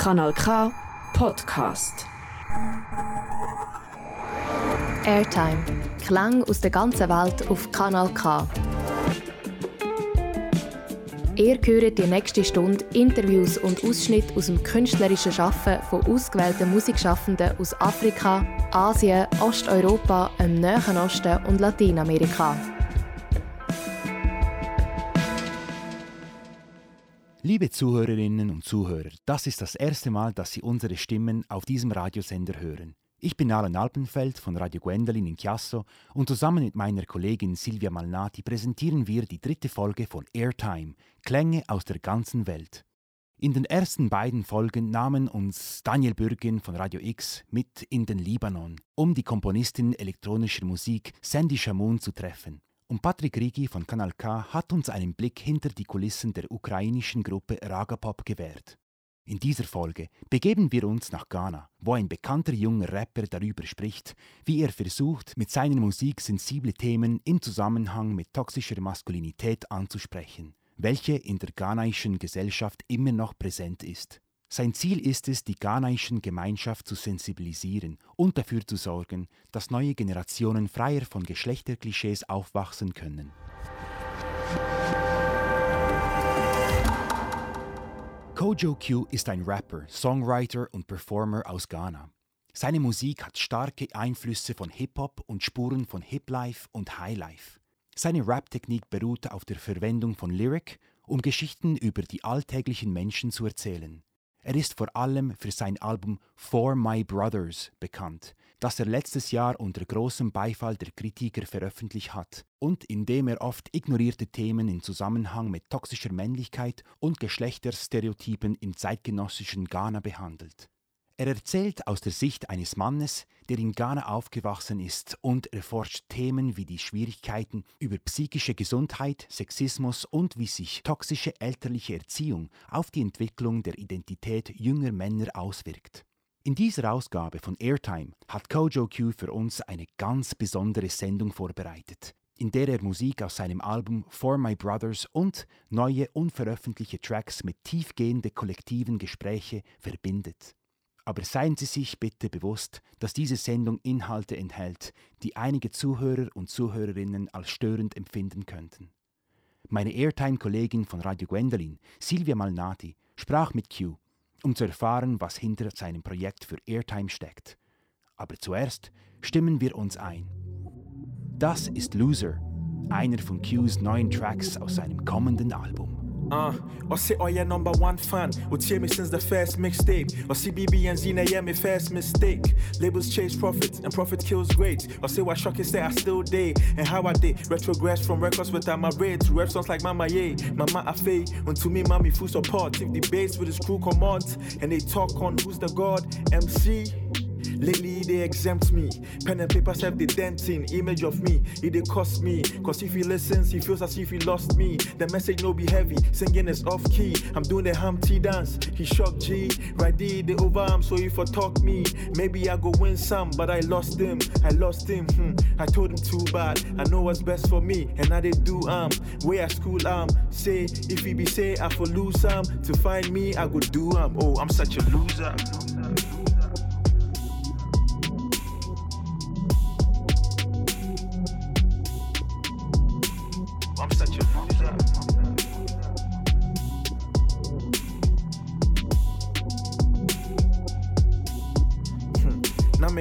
Kanal K Podcast. Airtime. Klang aus der ganzen Welt auf Kanal K. Ihr hört die nächste Stunde Interviews und Ausschnitte aus dem künstlerischen Schaffen von ausgewählten Musikschaffenden aus Afrika, Asien, Osteuropa, dem Nahen Osten und Lateinamerika. Liebe Zuhörerinnen und Zuhörer, das ist das erste Mal, dass Sie unsere Stimmen auf diesem Radiosender hören. Ich bin Alan Alpenfeld von Radio Gwendolin in Chiasso und zusammen mit meiner Kollegin Silvia Malnati präsentieren wir die dritte Folge von Airtime, Klänge aus der ganzen Welt. In den ersten beiden Folgen nahmen uns Daniel Bürgen von Radio X mit in den Libanon, um die Komponistin elektronischer Musik Sandy Shamoun zu treffen. Und Patrick Rigi von Kanal K hat uns einen Blick hinter die Kulissen der ukrainischen Gruppe Ragapop gewährt. In dieser Folge begeben wir uns nach Ghana, wo ein bekannter junger Rapper darüber spricht, wie er versucht, mit seiner Musik sensible Themen im Zusammenhang mit toxischer Maskulinität anzusprechen, welche in der ghanaischen Gesellschaft immer noch präsent ist. Sein Ziel ist es, die ghanaischen Gemeinschaft zu sensibilisieren und dafür zu sorgen, dass neue Generationen freier von Geschlechterklischees aufwachsen können. Kojo Q ist ein Rapper, Songwriter und Performer aus Ghana. Seine Musik hat starke Einflüsse von Hip-Hop und Spuren von Hip-Life und High-Life. Seine Rap-Technik beruht auf der Verwendung von Lyric, um Geschichten über die alltäglichen Menschen zu erzählen. Er ist vor allem für sein Album For My Brothers bekannt, das er letztes Jahr unter großem Beifall der Kritiker veröffentlicht hat und in dem er oft ignorierte Themen in Zusammenhang mit toxischer Männlichkeit und Geschlechterstereotypen im zeitgenössischen Ghana behandelt. Er erzählt aus der Sicht eines Mannes, der in Ghana aufgewachsen ist und erforscht Themen wie die Schwierigkeiten über psychische Gesundheit, Sexismus und wie sich toxische elterliche Erziehung auf die Entwicklung der Identität junger Männer auswirkt. In dieser Ausgabe von Airtime hat Kojo Q für uns eine ganz besondere Sendung vorbereitet, in der er Musik aus seinem Album For My Brothers und neue unveröffentlichte Tracks mit tiefgehende kollektiven Gespräche verbindet. Aber seien Sie sich bitte bewusst, dass diese Sendung Inhalte enthält, die einige Zuhörer und Zuhörerinnen als störend empfinden könnten. Meine Airtime-Kollegin von Radio Gwendolin, Silvia Malnati, sprach mit Q, um zu erfahren, was hinter seinem Projekt für Airtime steckt. Aber zuerst stimmen wir uns ein. Das ist Loser, einer von Qs neuen Tracks aus seinem kommenden Album. Uh, or say, oh yeah, number one fan. Would hear me since the first mixtape. Or CBB and Zena, yeah, me first mistake. Labels chase profit, and profit kills great. Or say, what shock is that I still day, and how I did. Retrogress from records without my red to rap songs like Mama Ye, Mama Afe. When to me, mommy, full support. If debates with his crew come on, and they talk on who's the god, MC. Lately they exempt me. Pen and paper have the denting image of me. It they cost me. Cause if he listens, he feels as if he lost me. The message no be heavy. Singing is off key. I'm doing the Humpty dance. He shocked G. Right there, the overarm. So if I talk me, maybe I go win some. But I lost him. I lost him. Hmm. I told him too bad. I know what's best for me. And I did do um. Way at school um. Say if he be say I for lose some. To find me, I go do um. Oh, I'm such a loser.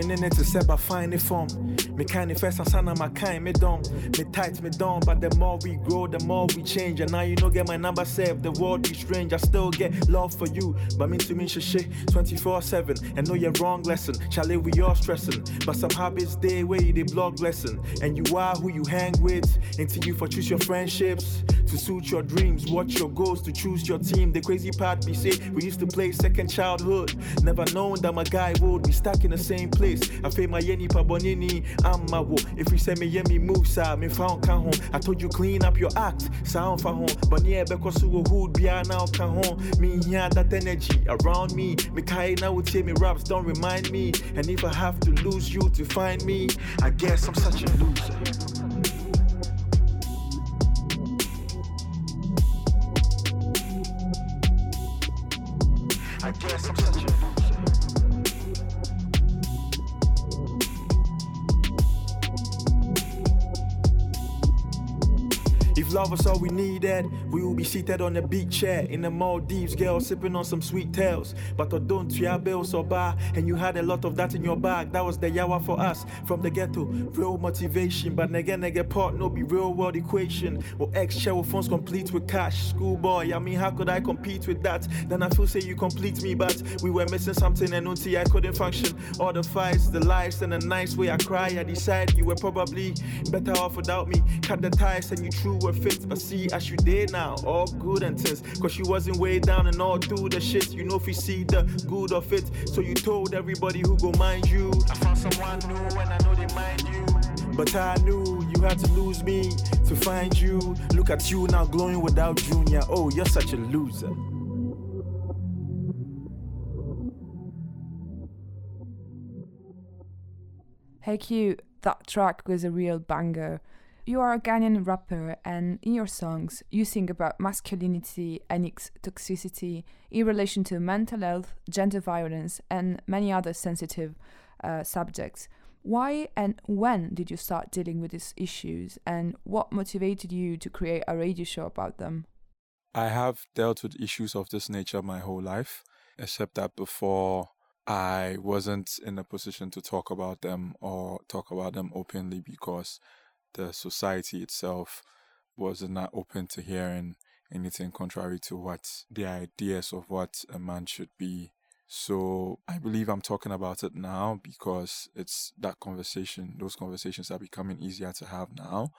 Me nene to seba find it from. Me kind first and son my kind me down. Me tight me down, but the more we grow, the more we change. And now you know get my number saved. The world be strange. I still get love for you, but me to me shit 24-7. And know you're wrong lesson. Chalet we all stressing. But some habits they way they blog lesson. And you are who you hang with. Until you for choose your friendships. To suit your dreams, watch your goals, to choose your team. The crazy part be say we used to play second childhood. Never known that my guy would be stuck in the same place. I feel my yeni pabonini, I'm my wo. If we say me yemi move side, me found can home. I told you clean up your act, sound for home. But yeah, because who hood be now can home. Me yeah that energy around me. Me kai now would me raps don't remind me. And if I have to lose you to find me, I guess I'm such a loser. I love was all we needed, we will be seated on the beach chair in the Maldives, girl, sipping on some sweet tales. But I don't tria bills or bar, and you had a lot of that in your bag. That was the yawa for us from the ghetto. Real motivation, but nigga nigga part no be real world equation. Well, ex shell phones complete with cash. Schoolboy, I mean, how could I compete with that? Then I feel say you complete me, but we were missing something and until I couldn't function. All the fights, the lies, and the nice way I cry, I decided you were probably better off without me. Cut the ties and you true were fit, but see as you did now, all good and tense. Cause you wasn't way down and all through the shit. You know if you see the good of it. So you told everybody who go mind you. I found someone new and I know they mind you. But I knew you had to lose me to find you. Look at you now glowing without Junior. Oh, you're such a loser. Hey Cue, that track was a real banger. You are a Ghanaian rapper, and in your songs, you sing about masculinity and its toxicity in relation to mental health, gender violence, and many other sensitive uh, subjects. Why and when did you start dealing with these issues, and what motivated you to create a radio show about them? I have dealt with issues of this nature my whole life, except that before I wasn't in a position to talk about them or talk about them openly because the society itself was not open to hearing anything contrary to what the ideas of what a man should be. So I believe I'm talking about it now because it's that conversation, those conversations are becoming easier to have now.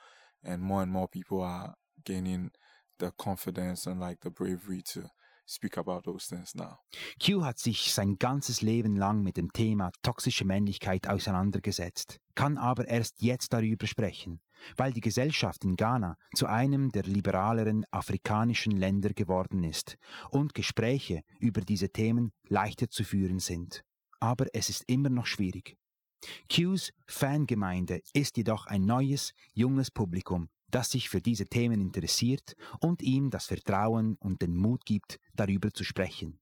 And more and more people are gaining the confidence and like the bravery to speak about those things now. Q hat sich sein ganzes Leben lang mit dem Thema toxische Männlichkeit auseinandergesetzt, kann aber erst jetzt darüber sprechen, weil die Gesellschaft in Ghana zu einem der liberaleren afrikanischen Länder geworden ist und Gespräche über diese Themen leichter zu führen sind. Aber es ist immer noch schwierig. Qs Fangemeinde ist jedoch ein neues, junges Publikum, das sich für diese Themen interessiert und ihm das Vertrauen und den Mut gibt, darüber zu sprechen.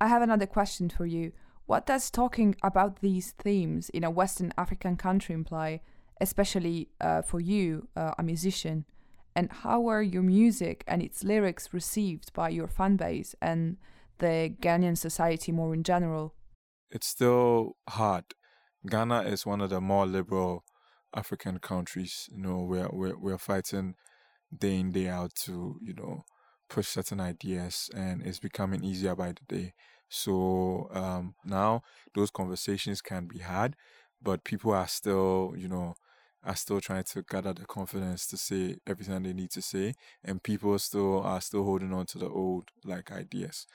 I have another question for you. What does talking about these themes in a Western African country imply, especially uh, for you, uh, a musician? And how were your music and its lyrics received by your fan base and the Ghanaian society more in general? It's still hard. Ghana is one of the more liberal African countries. You know, we're we're we're fighting day in day out to you know push certain ideas, and it's becoming easier by the day. So um, now those conversations can be had, but people are still you know are still trying to gather the confidence to say everything they need to say, and people still are still holding on to the old like ideas.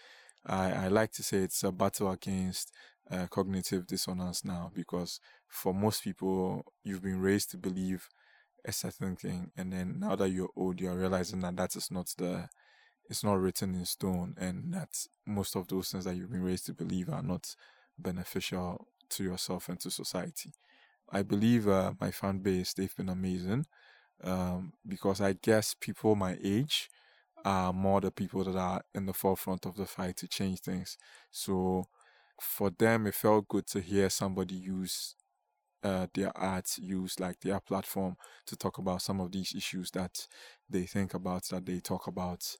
I, I like to say it's a battle against uh, cognitive dissonance now because for most people you've been raised to believe a certain thing and then now that you're old you're realizing that that is not the it's not written in stone and that most of those things that you've been raised to believe are not beneficial to yourself and to society. I believe uh, my fan base they've been amazing um, because i guess people my age are more the people that are in the forefront of the fight to change things. So for them it felt good to hear somebody use uh, their art use like their platform to talk about some of these issues that they think about that they talk about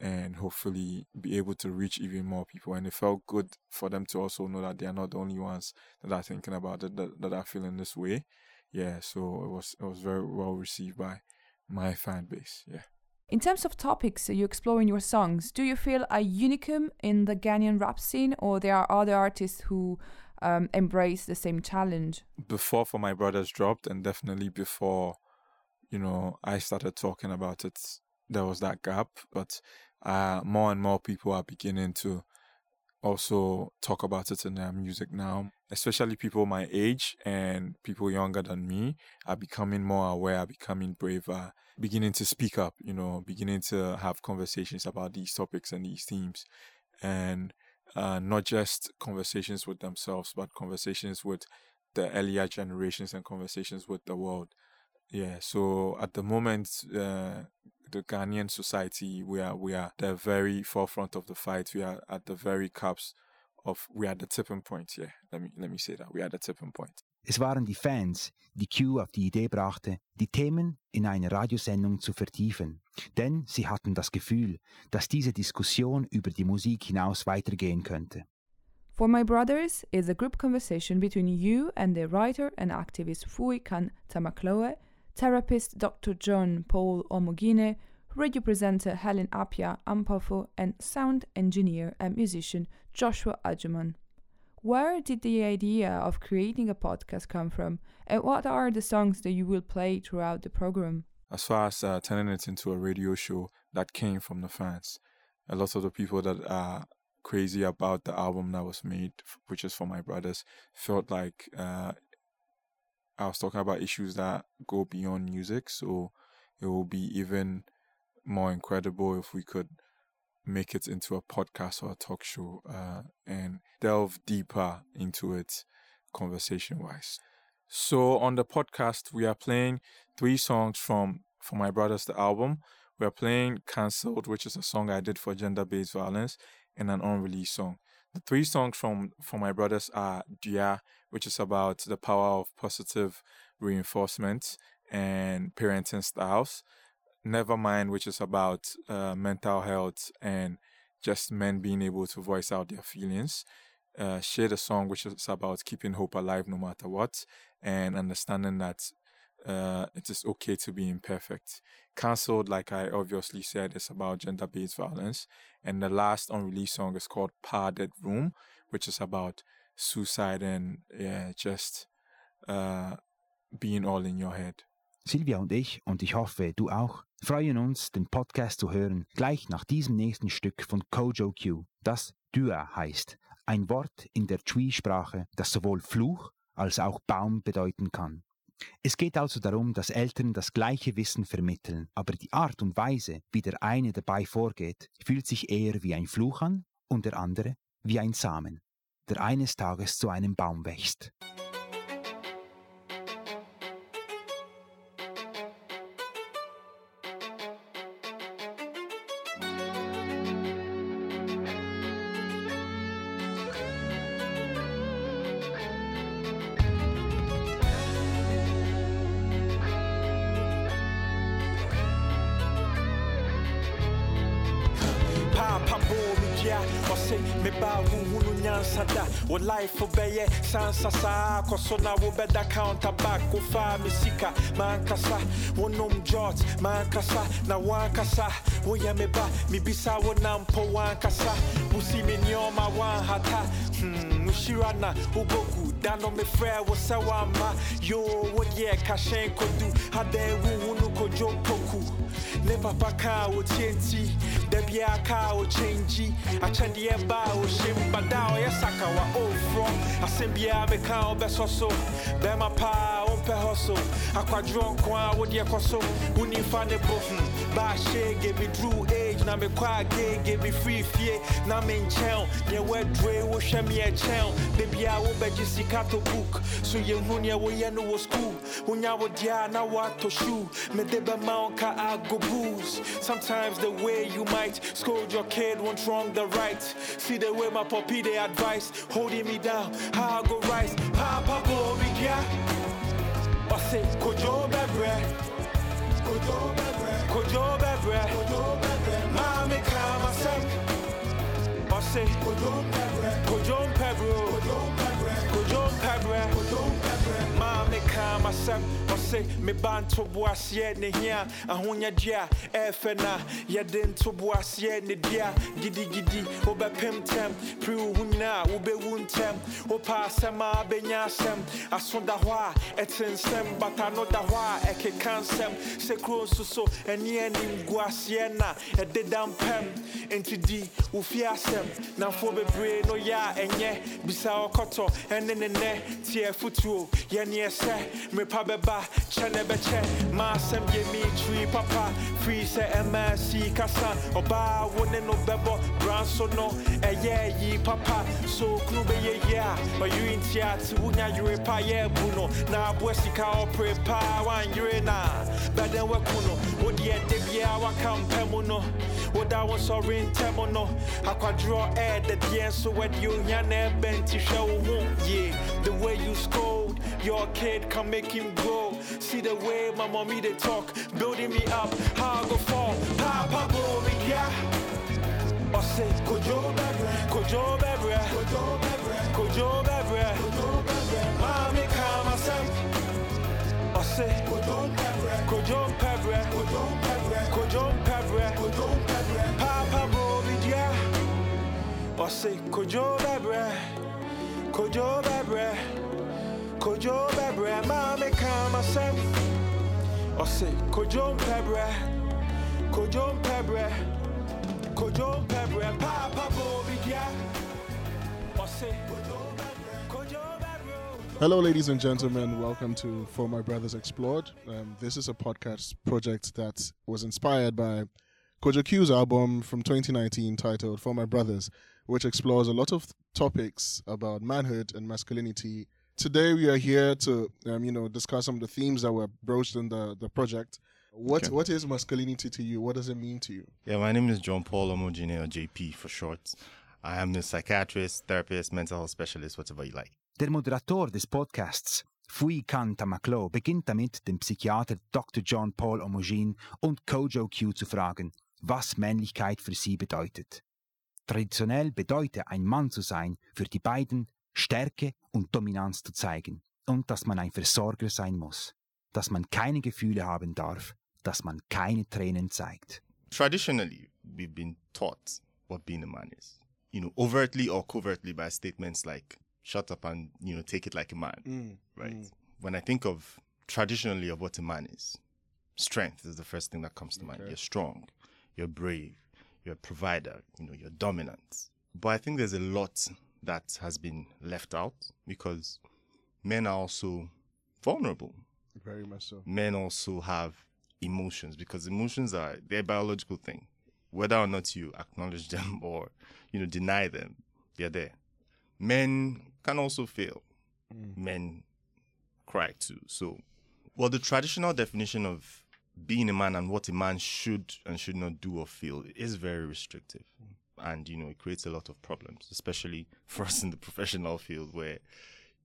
and hopefully be able to reach even more people. And it felt good for them to also know that they are not the only ones that are thinking about it that, that are feeling this way. Yeah so it was it was very well received by my fan base. Yeah In terms of topics you explore in your songs, do you feel a unicum in the Ghanaian rap scene, or there are other artists who um, embrace the same challenge? before for my brothers dropped and definitely before you know i started talking about it there was that gap but uh more and more people are beginning to also talk about it in their music now especially people my age and people younger than me are becoming more aware are becoming braver beginning to speak up you know beginning to have conversations about these topics and these themes and uh, not just conversations with themselves, but conversations with the earlier generations and conversations with the world. Yeah, so at the moment, uh, the Ghanaian society, we are we are the very forefront of the fight. We are at the very cups of we are the tipping point. Yeah, let me let me say that we are the tipping point. Es waren die Fans, die Cue auf die Idee brachte, die Themen in einer Radiosendung zu vertiefen. Denn sie hatten das Gefühl, dass diese Diskussion über die Musik hinaus weitergehen könnte. For My Brothers is a group conversation between you and the writer and activist Fui Can-Tamakloe, therapist Dr. John Paul Omogine, radio presenter Helen Apia Ampofo, and sound engineer and musician Joshua Ajuman. Where did the idea of creating a podcast come from, and what are the songs that you will play throughout the program? As far as uh, turning it into a radio show, that came from the fans. A lot of the people that are crazy about the album that was made, which is for my brothers, felt like uh, I was talking about issues that go beyond music. So it will be even more incredible if we could make it into a podcast or a talk show uh, and delve deeper into it conversation wise. So on the podcast, we are playing three songs from For My Brothers, the album. We are playing Cancelled, which is a song I did for gender based violence and an unreleased song. The three songs from For My Brothers are Dia, which is about the power of positive reinforcement and parenting styles. Nevermind, which is about uh, mental health and just men being able to voice out their feelings. Uh, share the song, which is about keeping hope alive no matter what, and understanding that uh, it is okay to be imperfect. Cancelled, like I obviously said, is about gender based violence. And the last unreleased song is called Padded Room, which is about suicide and yeah, just uh, being all in your head. Silvia und ich, und ich hoffe, du auch, freuen uns, den Podcast zu hören, gleich nach diesem nächsten Stück von Kojo Q, das Dua heißt. Ein Wort in der Twi-Sprache, das sowohl Fluch als auch Baum bedeuten kann. Es geht also darum, dass Eltern das gleiche Wissen vermitteln, aber die Art und Weise, wie der eine dabei vorgeht, fühlt sich eher wie ein Fluch an und der andere wie ein Samen, der eines Tages zu einem Baum wächst. Sansa saa Kɔ so na wo bɛda counter back Wo fa me sika mankasa Wonom jot mankasa Na wankasa Woyɛ me ba mibisa wo nampo wankasa Wosi me nneɔma wanhata Hmm, Mushira na uboku Dano me frɛ wo sɛ wamma Yo, wo deɛ kahyɛn kodu Hadɛn huhunu kodwo poku ne papa ka wo tienti da bia ka wo change akyɛdeɛ ba wo hyem bada ɔyɛ saka wa ofrɔ asɛm biaa meka wobɛsɔ so bɛma paa wompɛ hɔ so akwadworɔ nko a wodeɛ kɔ so wonimfa ne bo baahyɛge meduru age na mekɔ a gege mefiri fie. Na menkyɛn deɛ woadure wohwɛ me ɛkyɛn da bia wobɛgye sika to book. So yɛhu neɛ woyɛ no school. Wonya wo deɛ a na woatɔ shoe. Mede bɛma wo nka ago booze. Sometimes the way you might scold your kid won't wrong the right. See the way my puppy they advice holding me down how I go rise. Papa bo be kia ɔse kojo bɛbrɛ kojo bɛbrɛ kojo bɛbrɛ kojo bɛbrɛ maame ka masɛm ɔse kojo bɛbrɛ kojo mpɛbrɛ kojo bɛbrɛ ka masɛm ɔse me ba ntoboaseɛ ne hia ahonyagye a ɛɛfɛ na yɛde ntoboaseɛ ne dua gidigidi wobɛpem ntɛm pere wo ho nyinaa wobɛwu ntɛm wopɛ asɛm a bɛnya asɛm aso da hɔ a ɛte nsɛm bata no da hɔ a ɛkeka nsɛm sɛ kuro nso so ɛne anim gu aseɛ na. Ɛdeda mpɛm enti di wo fie asɛm namfoɔ bebree no yɛ a ɛnyɛ bisa ɔkɔtɔ ɛne ne nɛ tie futuo yɛneɛ sɛ mmerepa bɛba kyɛ ne bɛkyɛ maasɛm yɛ metwi papa. Firi sɛ ɛmaasi kasa ɔbaa wo no bɛbɔ bra so no ɛyɛ yi papa. So kunu bɛyɛ yie a ɔyere nti ate wonya yere pa yɛɛbu no na aboa sika ɔpere paa wanyere na bɛdɛn waku no wodeɛ da biaa waka mpɛ mu no woda wo nsɔre ntɛm no akwadworɔ ɛɛdɛdeɛ nso wɔde ohia na ɛbɛn nti hwɛ wo ho yeah the way you scold your kid can make him grow. See the way my mommy they talk building me up. How I go fall papa me yeah. Ɔse kojo bɛbrɛ kojo bɛbrɛ kojo bɛbrɛ maame ka m'asɛm Ɔse kojo bɛbrɛ kojo bɛbrɛ papa bro bi dia Ɔse kojo bɛbrɛ kojo bɛbrɛ kojo bɛbrɛ maame ka m'asɛm Ɔse kojo bɛbrɛ kojo bɛbrɛ kojo bɛbrɛ papa bro bi dia Ɔse kojo Hello, ladies and gentlemen. Welcome to For My Brothers Explored. Um, this is a podcast project that was inspired by Ko-Jo Cue's album from 2019 titled For My Brothers, which explores a lot of topics about manhood and masculinity. Today, we are here to, um, you know, discuss some of the themes that were broached in the, the project. What Okay. What is masculinity to you? What does it mean to you? Yeah, my name is John Paul Omogine, or JP for short. I am a psychiatrist, therapist, mental health specialist, whatever you like. Der Moderator des Podcasts, Fui Can-Tamakloe, beginnt damit, den Psychiater Dr. John Paul Omogin und Ko-Jo Cue zu fragen, was Männlichkeit für sie bedeutet. Traditionell bedeute ein Mann zu sein, für die beiden Stärke und Dominanz zu zeigen und dass man ein Versorger sein muss, dass man keine Gefühle haben darf, dass man keine Tränen zeigt. Traditionally, we've been taught what being a man is. You know, overtly or covertly by statements like "shut up and you know take it like a man." right? When I think of traditionally of what a man is, strength is the first thing that comes to mind. You're strong, you're brave, you're a provider, you know, you're dominant. But I think there's a lot that has been left out because men are also vulnerable. Very much so. Men also have emotions because emotions are they're a biological thing. Whether or not you acknowledge them or you know deny them, they're there. Men can also fail. Mm. Men cry too. So, well, the traditional definition of being a man and what a man should and should not do or feel is very restrictive. Mm. And, you know, it creates a lot of problems, especially for us in the professional field where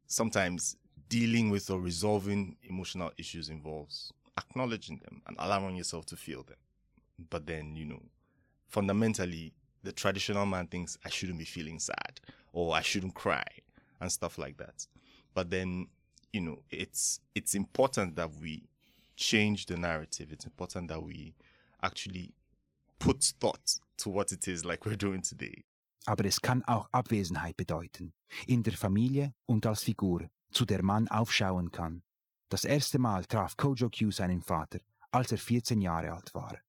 sometimes dealing with or resolving emotional issues involves acknowledging them and allowing yourself to feel them. But then, you know, fundamentally, the traditional man thinks I shouldn't be feeling sad or I shouldn't cry and stuff like that. But then, you know, it's it's important that we change the narrative. It's important that we actually put thought to what it is like we're doing today. Aber es kann auch Abwesenheit bedeuten, in der Familie und als Figur, zu der man aufschauen kann. Das erste Mal traf Kojo Q seinen Vater, als er 14 Jahre alt war.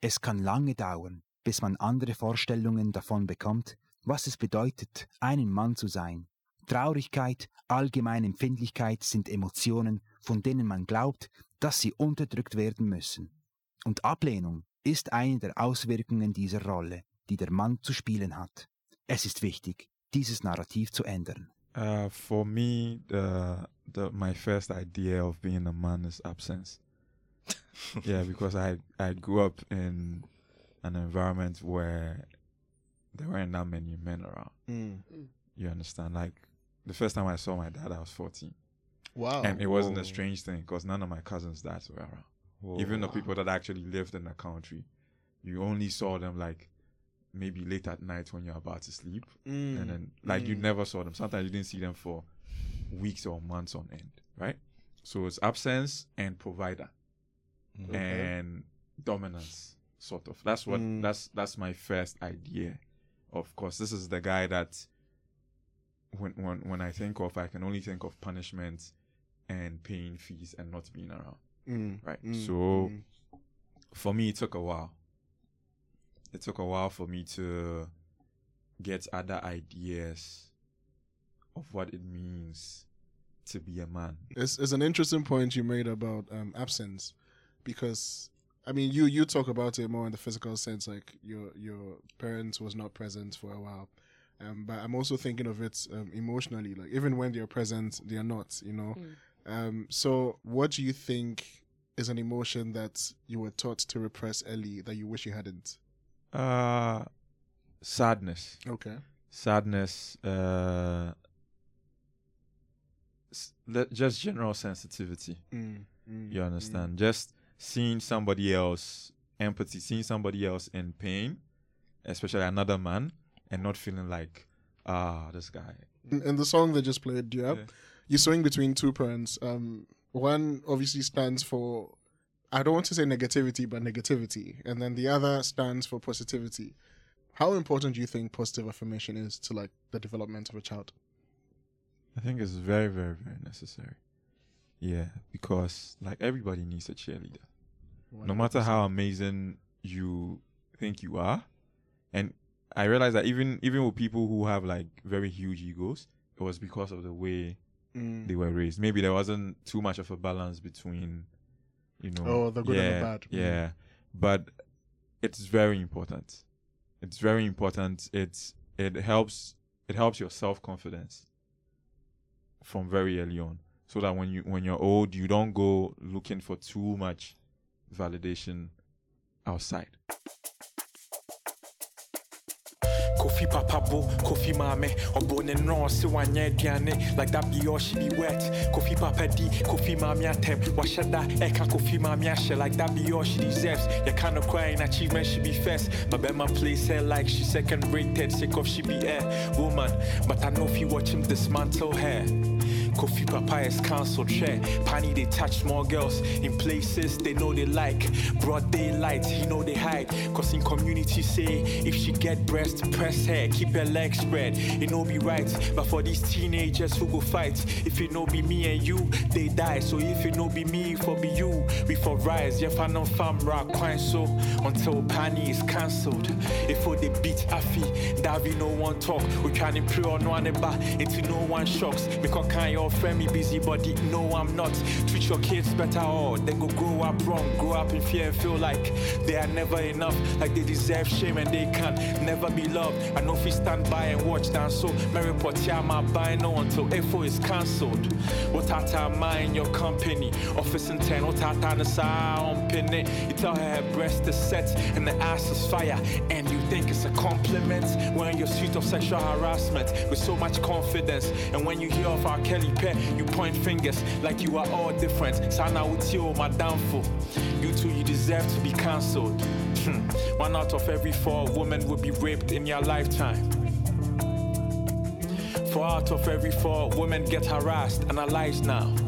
Es kann lange dauern, bis man andere Vorstellungen davon bekommt, was es bedeutet, einen Mann zu sein. Traurigkeit, allgemeine Empfindlichkeit sind Emotionen, von denen man glaubt, dass sie unterdrückt werden müssen. Und Ablehnung ist eine der Auswirkungen dieser Rolle, die der Mann zu spielen hat. Es ist wichtig, dieses Narrativ zu ändern. Uh, for me, the the my first idea of being a man is absence. yeah, because I I grew up in an environment where there weren't that many men around. Mm. You understand? Like the first time I saw my dad, I was 14, Wow. and it wasn't a Whoa. strange thing because none of my cousins' dads were around. Even the people that actually lived in the country, you only saw them like maybe late at night when you're about to sleep Mm. and then like you Mm. never saw them. Sometimes you didn't see them for weeks or months on end, right? So it's absence and provider and dominance, sort of. That's what Mm. that's that's my first idea. Of course, this is the guy that when when when I think of, I can only think of punishment and paying fees and not being around. Mm. Right. Mm. So Mm. for me, it took a while. It took a while for me to get other ideas of what it means to be a man. It's, it's an interesting point you made about um, absence, because I mean, you you talk about it more in the physical sense, like your your parents was not present for a while, um, but I'm also thinking of it um, emotionally, like even when they're present, they are not, you know. Um, so, what do you think is an emotion that you were taught to repress early that you wish you hadn't? Uh, sadness. Okay. sadness, uh, just general sensitivity. Mm, mm, You understand? Just seeing somebody else, empathy, seeing somebody else in pain, especially another man, and not feeling like, ah, this guy. In, in the song they just played, yeah, Yeah. You swing between two parents. Um, one obviously stands for, I don't want to say negativity, but negativity, and then the other stands for positivity. How important do you think positive affirmation is to like the development of a child? I think it's very, very, very necessary. Yeah, because like everybody needs a cheerleader. no matter how amazing you think you are and i realize that even even with people who have like very huge egos it was because of the way Mm. they were raised maybe there wasn't too much of a balance between you know Oh, the good and the bad. Mm. yeah but it's very important it's very important it's it helps it helps your self-confidence from very early on so that when you when you're old you don't go looking for too much validation outside Kofi Papa Bo, Kofi Mame, Obone no, se wanye diane, like that be all she be wet. Kofi Papa D, Kofi Mami atem, Washada, Eka Kofi Mami ashe, like that be all she deserves. You kind of crying achievement she be first. My Bema plays her like she second rated, sick of she be a woman. But I know if you watch him dismantle her. Kofi Papa is cancelled, share. Pani they touch small girls in places they know they like. Broad daylight, he know they hide. Cause in community say, if she get breast, press her, keep her legs spread. It no be right. But for these teenagers who go fight, if it no be me and you, they die. So if it no be me, for be you, we for rise. Yeah, fan on fam rock quine so until Pani is cancelled. If for they beat Afi, Davi no one talk. We can improve on one eba into no one shocks. Because can friend me busy body? No, I'm not. Treat your kids better oh. or they go grow up wrong. Grow up in fear and feel like they are never enough. Like they deserve shame and they can never be loved. I know if we stand by and watch down so Mary Potiama by no until Efo is cancelled. What tata mind your company? Office in 10, what tata on penny. You tell her her breast is set and the ass is fire. And you think it's a compliment when you're sweet of sexual harassment with so much confidence. And when you hear of our Kelly Pet, you point fingers like you are all different. Sana you, my downfall. You two, you deserve to be cancelled. Hmm. One out of every four women will be raped in your lifetime. Four out of every four women get harassed. Analyze now.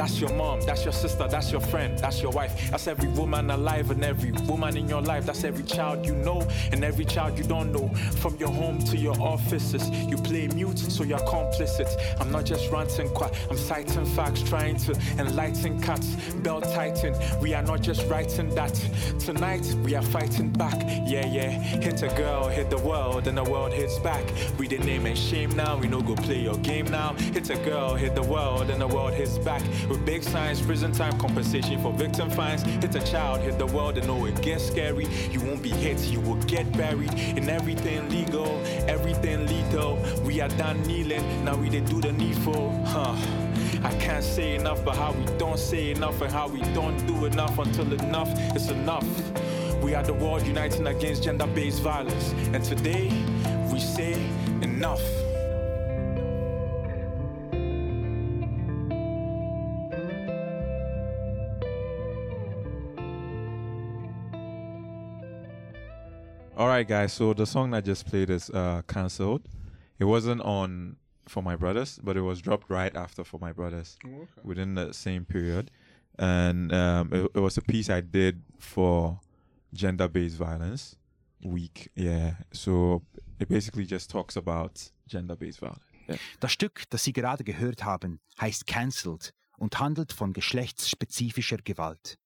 That's your mom, that's your sister, that's your friend, that's your wife. That's every woman alive and every woman in your life. That's every child you know and every child you don't know. From your home to your offices, you play mute, so you're complicit. I'm not just ranting quack, I'm citing facts, trying to enlighten cats. Belt tighten, we are not just writing that. Tonight, we are fighting back. Yeah, yeah. Hit a girl, hit the world, and the world hits back. We the name and shame now, we no go play your game now. Hit a girl, hit the world, and the world hits back. With big signs, prison time compensation for victim fines. Hit a child, hit the world, and know it gets scary. You won't be hit, you will get buried. In everything legal, everything lethal. We are done kneeling, now we they do the needful. Huh. I can't say enough, but how we don't say enough and how we don't do enough until enough is enough. We are the world uniting against gender based violence. And today, we say enough. Right, guys. So the song I just played is uh, cancelled. It wasn't on for my brothers, but it was dropped right after for my brothers within the same period, and um, it, it was a piece I did for gender-based violence week. Yeah. So it basically just talks about gender-based violence. Yeah. Das Stück, das Sie gerade gehört haben, heißt Cancelled und handelt von geschlechtsspezifischer Gewalt.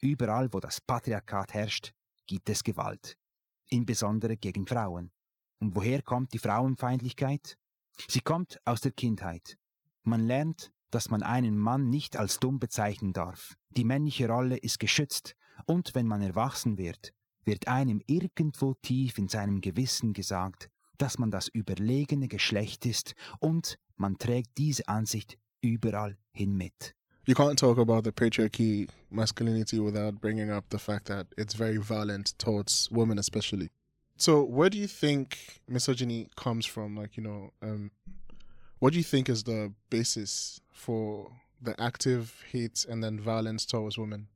Überall, wo das Patriarchat herrscht, gibt es Gewalt. Insbesondere gegen Frauen. Und woher kommt die Frauenfeindlichkeit? Sie kommt aus der Kindheit. Man lernt, dass man einen Mann nicht als dumm bezeichnen darf. Die männliche Rolle ist geschützt und wenn man erwachsen wird, wird einem irgendwo tief in seinem Gewissen gesagt, dass man das überlegene Geschlecht ist und man trägt diese Ansicht überall hin mit. You can't talk about the patriarchy, masculinity, without bringing up the fact that it's very violent towards women, especially. So, where do you think misogyny comes from? Like, you know, um, what do you think is the basis for the active hate and then violence towards women?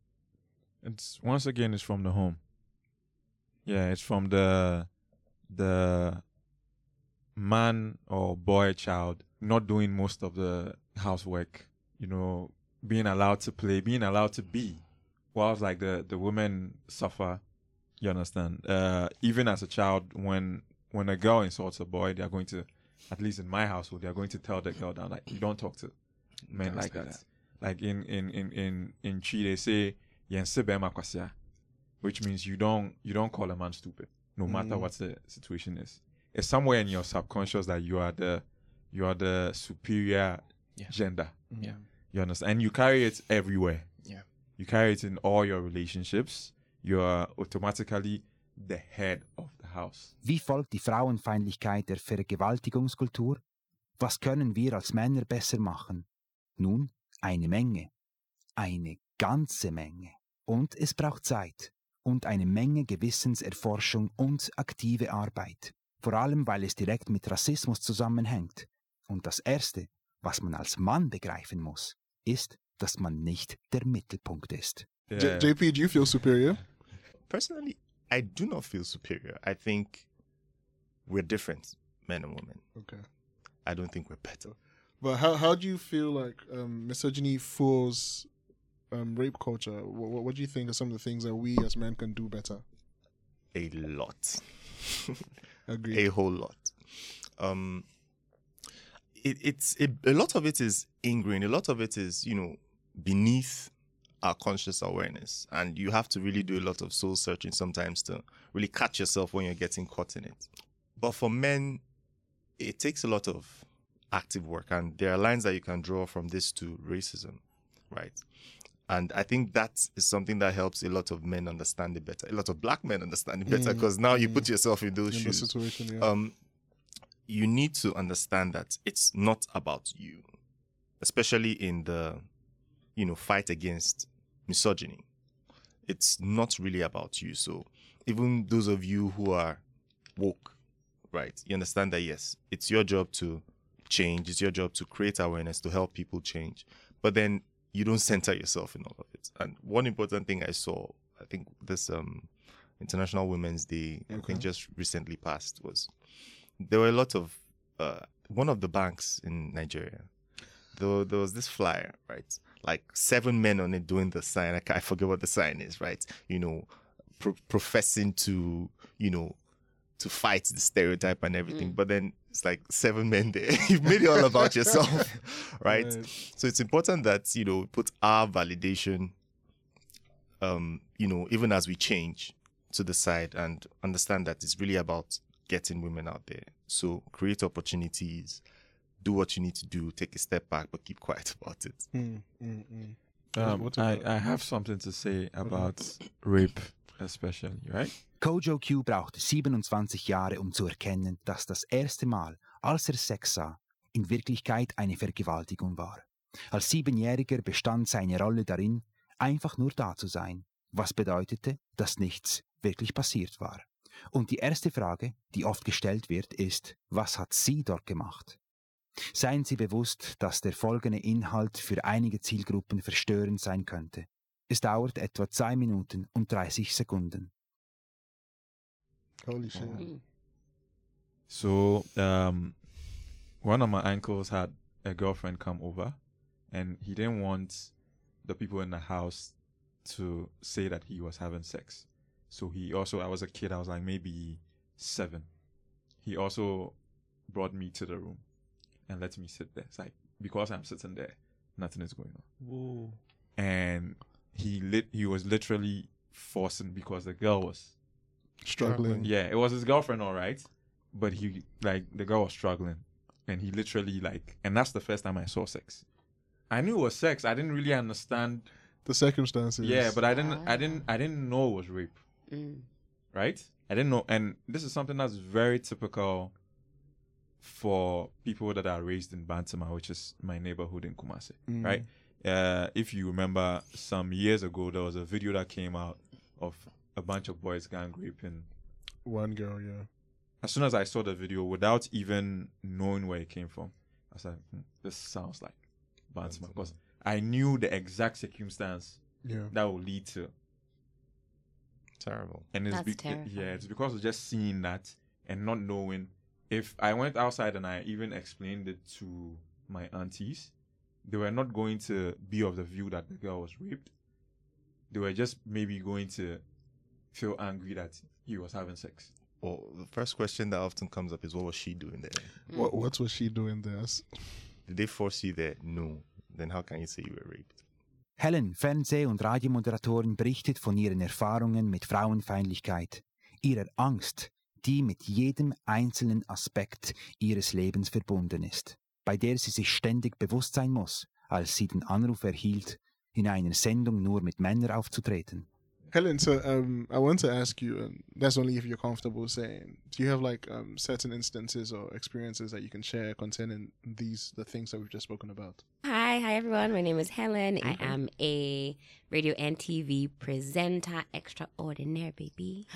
It's once again, it's from the home. Yeah, it's from the the man or boy child not doing most of the housework. You know, being allowed to play, being allowed to be. Whilst like the the women suffer. You understand? Uh, even as a child, when when a girl insults a boy, they are going to, at least in my household, they are going to tell the girl down like you don't talk to men Don't like that. that. Like in in in in in Twi, they say "Yense which means you don't you don't call a man stupid, no matter Mm. what the situation is. It's somewhere in your subconscious that you are the you are the superior Yeah. gender. Yeah. You understand? And you carry it everywhere. Yeah. You carry it in all your relationships. You are automatically the head of the house. Wie folgt die Frauenfeindlichkeit der Vergewaltigungskultur? Was können wir als Männer besser machen? Nun, eine Menge. Eine ganze Menge. Und es braucht Zeit und eine Menge Gewissenserforschung und aktive Arbeit. Vor allem, weil es direkt mit Rassismus zusammenhängt. Und das Erste, was man als Mann begreifen muss, ist, dass man nicht der Mittelpunkt ist. J- JP, do you feel superior? Personally, I do not feel superior. I think we're different, men and women. Okay. I don't think we're better. But how how do you feel like um, misogyny fuels um, rape culture? What, what do you think are some of the things that we as men can do better? A lot. Agreed. a whole lot. Um, it, it's it, a lot of it is ingrained. A lot of it is you know beneath our conscious awareness, and you have to really do a lot of soul searching sometimes to really catch yourself when you're getting caught in it. But for men, it takes a lot of active work, and there are lines that you can draw from this to racism, right? And I think that is something that helps a lot of men understand it better. A lot of black men understand it better Mm, because now you mm. put yourself in those in shoes situation, yeah. um, you need to understand that it's not about you, especially in the, you know, fight against misogyny. It's not really about you. So even those of you who are woke, right, you understand that yes, it's your job to change. It's your job to create awareness to help people change. But then you don't center yourself in all of it. And one important thing I saw, I think this um International Women's Day, I think just recently passed, was there were a lot of uh, one of the banks in Nigeria. There, there was this flyer, right? Like seven men on it doing the sign. I, I forget what the sign is, right? You know, pro- professing to, you know, to fight the stereotype and everything. But then it's like seven men there. You've made it all about yourself, right? Right. So it's important that you know put our validation, um, you know, even as we change to the side and understand that it's really about getting women out there. So create opportunities, do what you need to do, take a step back, but keep quiet about it. Mm, mm, mm. Um, I, I have something to say about rape, especially, right? Kojo Q brauchte 27 Jahre, um zu erkennen, dass das erste Mal, als er Sex sah, in Wirklichkeit eine Vergewaltigung war. Als Siebenjähriger bestand seine Rolle darin, einfach nur da zu sein, was bedeutete, dass nichts wirklich passiert war. Und die erste Frage, die oft gestellt wird, ist, was hat sie dort gemacht? Seien Sie bewusst, dass der folgende Inhalt für einige Zielgruppen verstörend sein könnte. Es dauert etwa 2 Minuten und 30 Sekunden. Holy shit. So, um, one of my uncles had a girlfriend come over, and he didn't want the people in the house to say that he was having sex. So he also, I was a kid, I was like maybe seven. He also brought me to the room and let me sit there. It's like because I'm sitting there, nothing is going on. And he lit, he was literally forcing because the girl was Struggling. yeah, it was his girlfriend, all right, but he like the girl was struggling, and he literally like, and that's the first time I saw sex. I knew it was sex. I didn't really understand. The circumstances. Yeah, but I didn't. I didn't. I didn't know it was rape. Mm. Right? I didn't know, and this is something that's very typical for people that are raised in Bantama, which is my neighborhood in Kumasi. Mm. Right? Uh, if you remember, some years ago there was a video that came out of a bunch of boys gang raping One girl, yeah. as soon as I saw the video, without even knowing where it came from, I was like, hmm, "This sounds like Bantama," because I knew the exact circumstance Yeah. that will lead to, Terrible. and it's That's be- terrifying. yeah, it's because of just seeing that and not knowing. If I went outside and I even explained it to my aunties, they were not going to be of the view that the girl was raped. They were just maybe going to feel angry that he was having sex. Well, the first question that often comes up is, what was she doing there? What what was she doing there? Did they force you there? No. Then how can you say you were raped? Helen, Fernseh- und Radiomoderatorin, berichtet von ihren Erfahrungen mit Frauenfeindlichkeit, ihrer Angst, die mit jedem einzelnen Aspekt ihres Lebens verbunden ist, bei der sie sich ständig bewusst sein muss, als sie den Anruf erhielt, in einer Sendung nur mit Männern aufzutreten. Helen, so um, I want to ask you, and that's only if you're comfortable saying, do you have like um, certain instances or experiences that you can share concerning these, the things that we've just spoken about? Hi, hi everyone. My name is Helen. I am a radio and TV presenter extraordinaire, baby.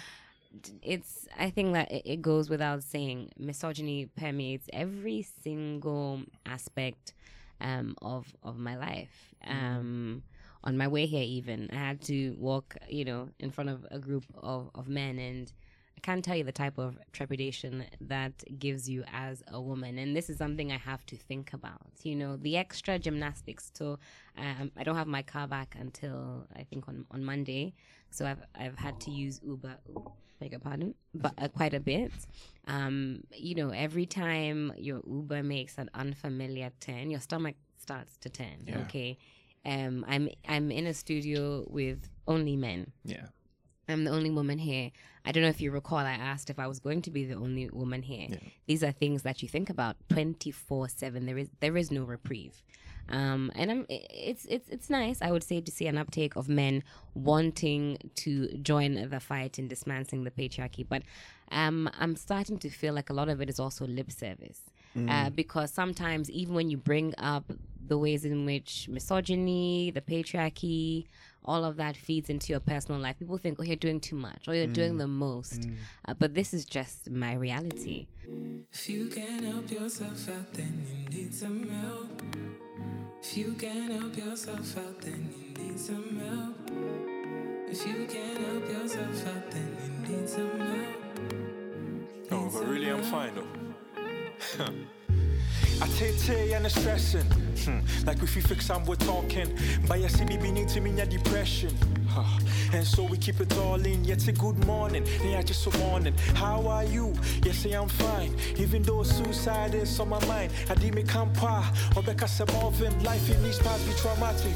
It's I think that it- it goes without saying misogyny permeates every single aspect um, of of my life. Um, on my way here, even I had to walk, you know, in front of a group of, of men and I can't tell you the type of trepidation that gives you as a woman. And this is something I have to think about. You know, the extra gymnastics. So um, I don't have my car back until I think on, on Monday. So I've, I've had to use Uber. Beg your pardon, but uh, quite a bit. Um, you know, every time your Uber makes an unfamiliar turn, your stomach starts to turn. Yeah. Okay, um, I'm I'm in a studio with only men. Yeah. I'm the only woman here. I don't know if you recall, I asked if I was going to be the only woman here. These are things that you think about 24 7. There is there is no reprieve. Um, and I'm, it's it's it's nice, I would say, to see an uptake of men wanting to join the fight in dismantling the patriarchy. But um, I'm starting to feel like a lot of it is also lip service, uh, because sometimes even when you bring up the ways in which misogyny, the patriarchy, all of that feeds into your personal life. People think, oh, you're doing too much or you're doing the most. Uh, but this is just my reality. If you can't help yourself out, then you need some help. If you can't help yourself out, then you need some help. If you can't help yourself out, then you need some help. Oh, but really, I'm fine though. I take tea and stressing. Hmm. Like if you fix I'm we're talking. But you see me being to me your depression. And so we keep it all in. Yet say good morning. Yeah, just so morning. How are you? Yes, say I'm fine. Even though suicide is on my mind. I did me some of him. Life in these past be traumatic.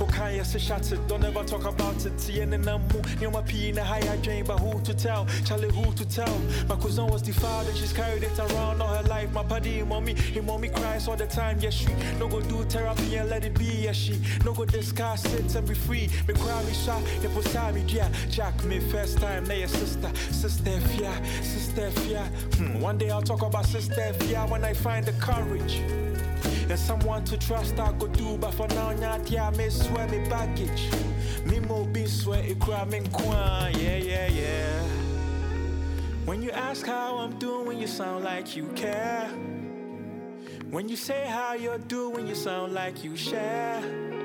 Okay, yes, it's shattered. Don't ever talk about it. See, and I'm near my pee in a higher drain. But who to tell? Charlie, who to tell? My cousin was defiled and she's carried it around all her life. My him mommy, him mommy cries all the time. Yes, she no go do therapy and let it be. Yes, she no go discuss it and be free. Me cry, me shy, you put me dear. Jack, me first time, now your sister, sister, fear, sister, fear. Hmm. One day I'll talk about sister, fear when I find the courage. And someone to trust I go do, but for now, not yeah, me swear me baggage. Me mo be swear it cry me yeah, yeah, yeah. When you ask how I'm doing, you sound like you care. When you say how you're doing, you sound like you share.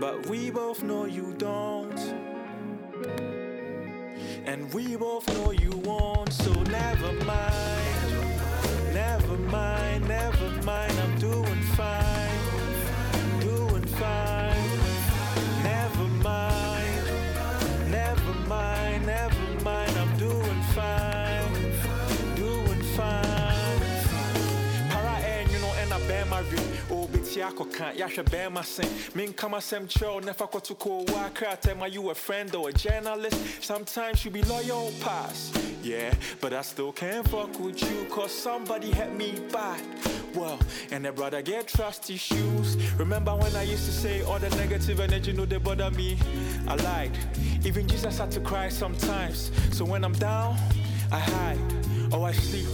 But we both know you don't. And we both know you won't, so never mind. Never mind, never Oh, bitty, I can't. Yasha bear my sin. Min come a sem cho, never got to call. Why cry? Tell my you a friend or a journalist. Sometimes you be loyal, pass. Yeah, but I still can't fuck with you cause somebody had me back. Well, and a brother get trust issues. Remember when I used to say all the negative energy, no, they bother me? I lied. Even Jesus had to cry sometimes. So when I'm down, I hide. Or I sleep.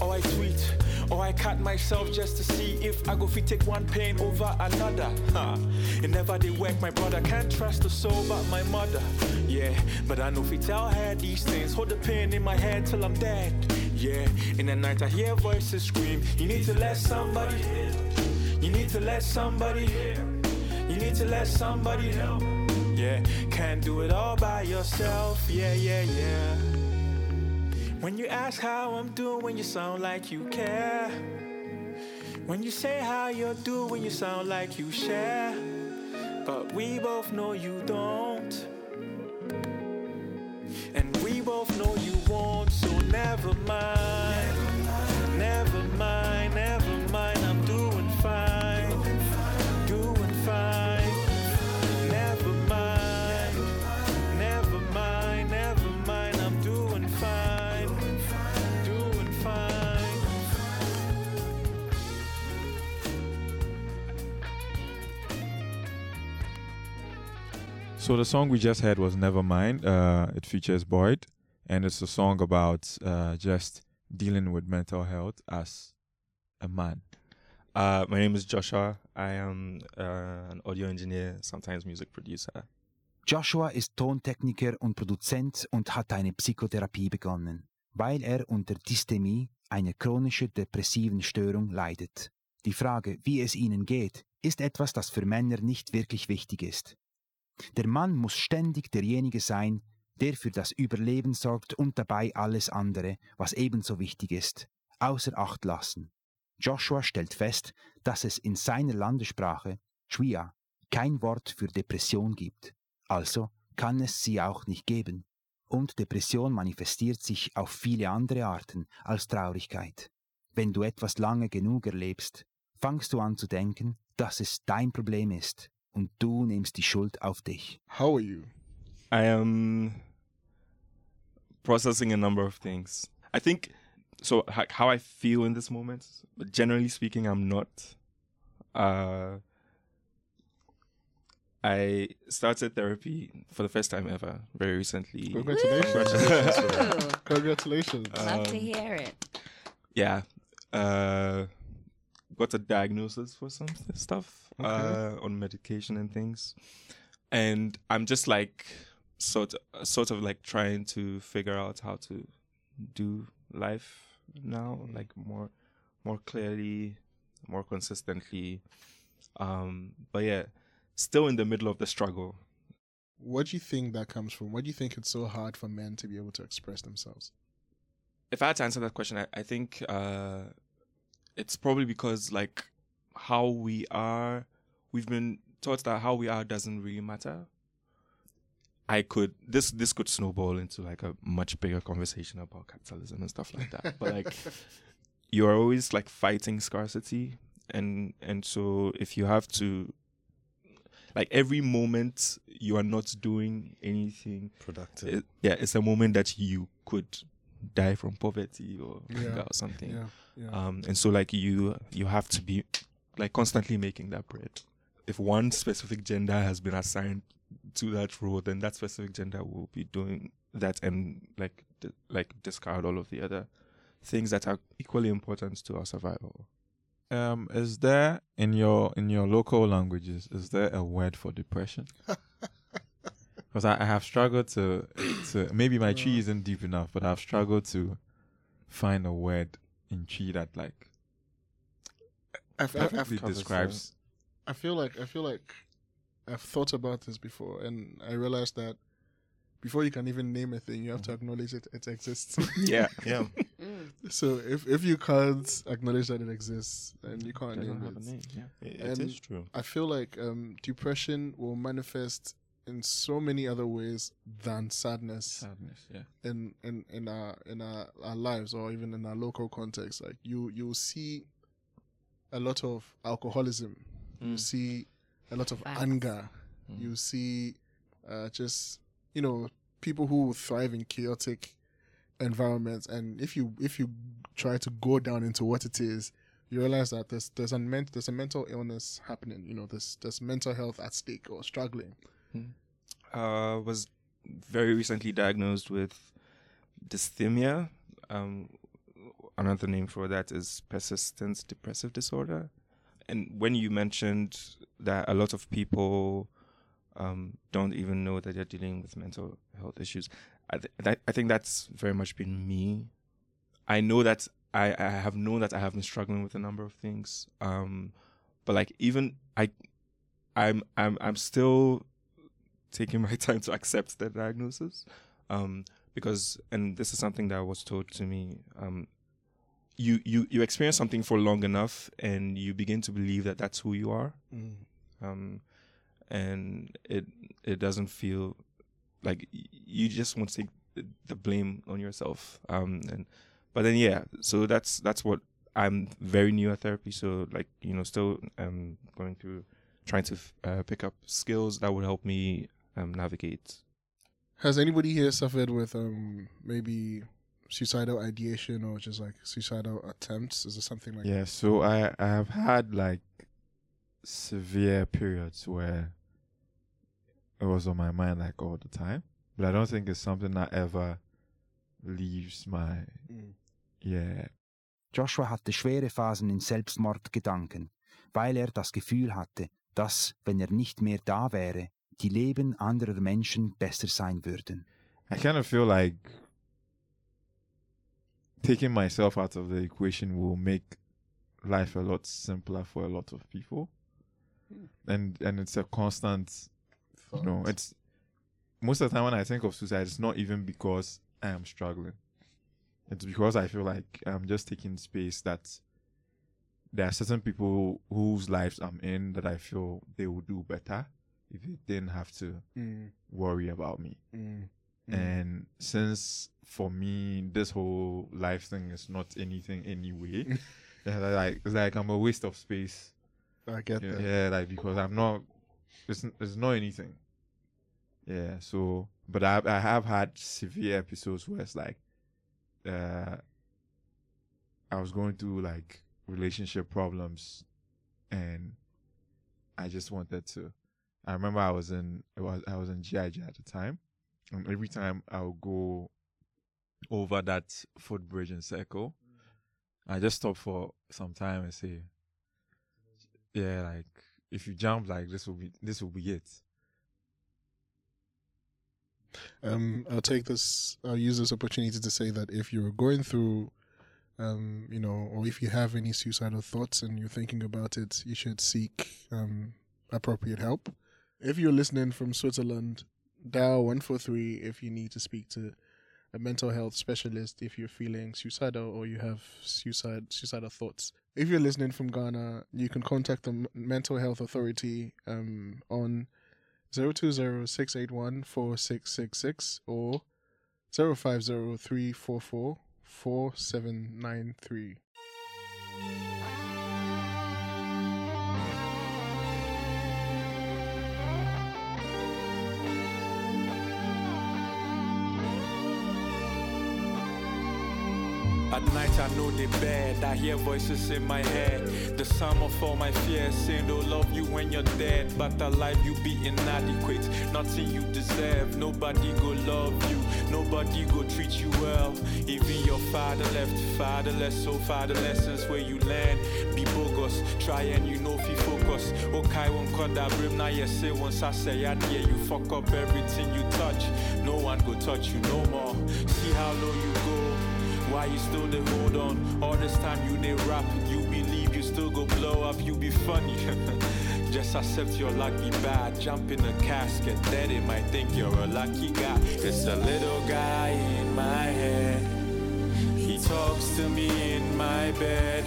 Or I tweet. Or I cut myself just to see if I go fit take one pain over another. Huh. It never did work, my brother. Can't trust the soul but my mother. Yeah, but I know if you tell her these things, hold the pain in my head till I'm dead. Yeah, in the night I hear voices scream. You need to let somebody. Hear. You need to let somebody. Hear. You need to let somebody help. Yeah, can't do it all by yourself. Yeah, yeah, yeah. When you ask how I'm doing, you sound like you care. When you say how you're doing, you sound like you share. But we both know you don't. And we both know you won't, so never mind. Never mind, never mind, So the song we just heard was Nevermind. Uh, it features Boyd, and it's a song about uh, just dealing with mental health as a man. Uh, my name is Joshua. I am uh, an audio engineer, sometimes music producer. Joshua ist Tontechniker und Produzent und hat eine Psychotherapie begonnen, weil er unter Dysthemie, einer chronischen depressiven Störung, leidet. Die Frage, wie es ihnen geht, ist etwas, das für Männer nicht wirklich wichtig ist. Der Mann muss ständig derjenige sein, der für das Überleben sorgt und dabei alles andere, was ebenso wichtig ist, außer Acht lassen. Joshua stellt fest, dass es in seiner Landessprache, Shwia, kein Wort für Depression gibt. Also kann es sie auch nicht geben. Und Depression manifestiert sich auf viele andere Arten als Traurigkeit. Wenn du etwas lange genug erlebst, fangst du an zu denken, dass es dein Problem ist und du nimmst die Schuld auf dich. How are you? I am processing a number of things. I think so. How I feel in this moment, but generally speaking, I'm not. Uh, I started therapy for the first time ever very recently. Congratulations. Ooh. Congratulations. Love to Um, hear it. yeah uh got a diagnosis for some stuff Okay. uh on medication and things and i'm just like sort of, sort of like trying to figure out how to do life now like more more clearly more consistently um but yeah still in the middle of the struggle What do you think that comes from? Why do you think it's so hard for men to be able to express themselves? if I had to answer that question, I, I think uh, it's probably because like how we are, we've been taught that how we are doesn't really matter. I could this this could snowball into like a much bigger conversation about capitalism and stuff like that. but like you're always like fighting scarcity, and and so if you have to. Like every moment you are not doing anything Productive. it- yeah, it's a moment that you could die from poverty or Yeah, or something. Yeah, yeah. Um, and so like you you have to be like constantly making that bread. If one specific gender has been assigned to that role, then that specific gender will be doing that and like di- like discard all of the other things that are equally important to our survival. Um, is there in your in your local languages is there a word for depression? Because I, I have struggled to to maybe my Twi isn't deep enough, but I've struggled to find a word in Twi that like I've, I've, I've, perfectly describes. I feel like I feel like I've thought about this before, and I realized that before you can even name a thing, you have to acknowledge it it exists. Yeah. Yeah. Mm. so if if you can't acknowledge that it exists, then you can't name have a it. name. Yeah. It, And- it is true. I feel like um, depression will manifest in so many other ways than sadness Sadness, yeah. in in in our in our, our lives or even in our local context. Like you you see a lot of alcoholism. You Mm. see a lot of Facts. anger. Mm. You see uh, just you know people who thrive in chaotic environments. and if you if you try to go down into what it is, you realize that there's there's a men- there's a mental illness happening. You know, there's there's mental health at stake or struggling. uh, was very recently diagnosed with dysthymia. Um, another name for that is persistent depressive disorder. And when you mentioned that a lot of people um, don't even know that they're dealing with mental health issues, I, th- that, I think that's very much been me. I know that I, I have known that I have been struggling with a number of things. Um, but like even I, I'm I'm I'm still taking my time to accept the diagnosis um, because and this is something that was told to me um, you you you experience something for long enough and you begin to believe that that's who you are Mm. um, and it it doesn't feel like you just want to take the- blame on yourself um, and but then yeah so that's that's what I'm very new at therapy so like you know still um going through trying to f- uh, pick up skills that would help me um, navigate Has anybody here suffered with um maybe suicidal ideation or just like suicidal attempts? Is it something like Yeah, so I I have had like severe periods where it was on my mind like all the time, but I don't think it's something that ever leaves my Mm. yeah. Joshua hatte schwere Phasen in Selbstmordgedanken, weil er das Gefühl hatte, dass, wenn er nicht mehr da wäre, die Leben anderer Menschen besser sein würden. I kind of feel like taking myself out of the equation will make life a lot simpler for a lot of people. And and it's a constant you know, it's most of the time when I think of suicide, it's not even because I am struggling. It's because I feel like I'm just taking space that there are certain people whose lives I'm in that I feel they would do better if they didn't have to Mm. worry about me. Mm. Mm. And since for me this whole life thing is not anything anyway, yeah, like it's like I'm a waste of space. I get yeah, that. yeah, like because I'm not it's it's not anything. Yeah, so but I I have had severe episodes where it's like uh I was going through like relationship problems and I just wanted to I remember I was in I was I was in GIG at the time. And every time I'll go over that footbridge in circle, I just stop for some time and say, Yeah, like if you jump like this will be this will be it. Um, I'll take this. I'll use this opportunity to say that if you're going through, um, you know, or if you have any suicidal thoughts and you're thinking about it, you should seek um, appropriate help. If you're listening from Switzerland, dial one four three if you need to speak to a mental health specialist if you're feeling suicidal or you have suicide suicidal thoughts. If you're listening from Ghana, you can contact the mental health authority um, on 020-681-4666 or 050-344-4793. At night I know they bad. I hear voices in my head. The sum of all my fears saying they'll love you when you're dead. But alive you be inadequate. Nothing you deserve. Nobody go love you. Nobody go treat you well. Even your father left fatherless. So fatherless is where you land. Be bogus. Try and you know if you focus. Okay, won't cut that brim. Now you say once I say I yeah, you fuck up everything you touch. No one go touch you no more. See how low you go. Why you still dey hold on? All this time you dey rap, you believe you still go blow up, you be funny. Just accept your luck be bad. Jump in a casket, daddy might think you're a lucky guy. It's a little guy in my head. He talks to me in my bed.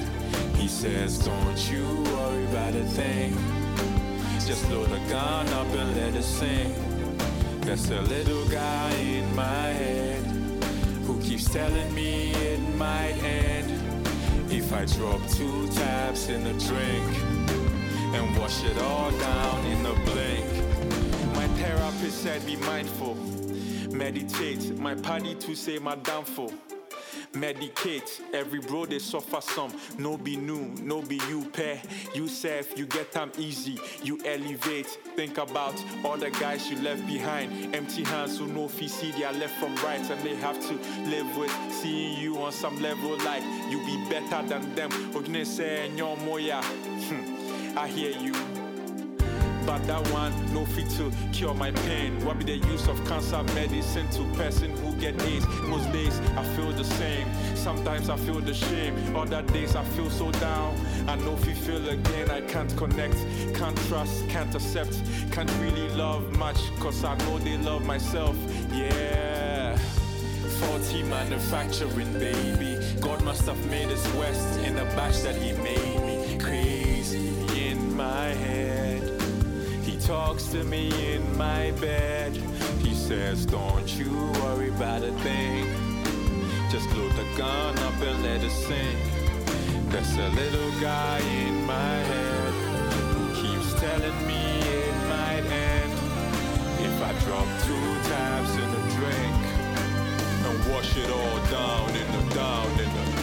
He says, Don't you worry about a thing. Just load the gun up and let it sing. There's a little guy in my head keeps telling me it might end if I drop two tabs in a drink and wash it all down in a blink. My therapist said be mindful. Meditate, my party to say my downfall. Medicate, every bro they suffer some. No be new, no be you pair. You self, you get them easy. You elevate. Think about all the guys you left behind. Empty hands who no fee see they are left from right and they have to live with seeing you on some level like you be better than them. Ogne say moya. Hmm, I hear you. But that one, no fit to cure my pain. What be the use of cancer medicine to person who get AIDS? Most days I feel the same. Sometimes I feel the shame. Other days I feel so down. I know feel again, I can't connect, can't trust, can't accept, can't really love much. Cause I know they love myself. Yeah. Faulty manufacturing, baby. God must have made us west in the batch that He made me crazy in my head. Talks to me in my bed. He says, Don't you worry about a thing. Just load the gun up and let it sink. There's a little guy in my head who keeps telling me it might end if I drop two tabs in a drink and wash it all down in the down in the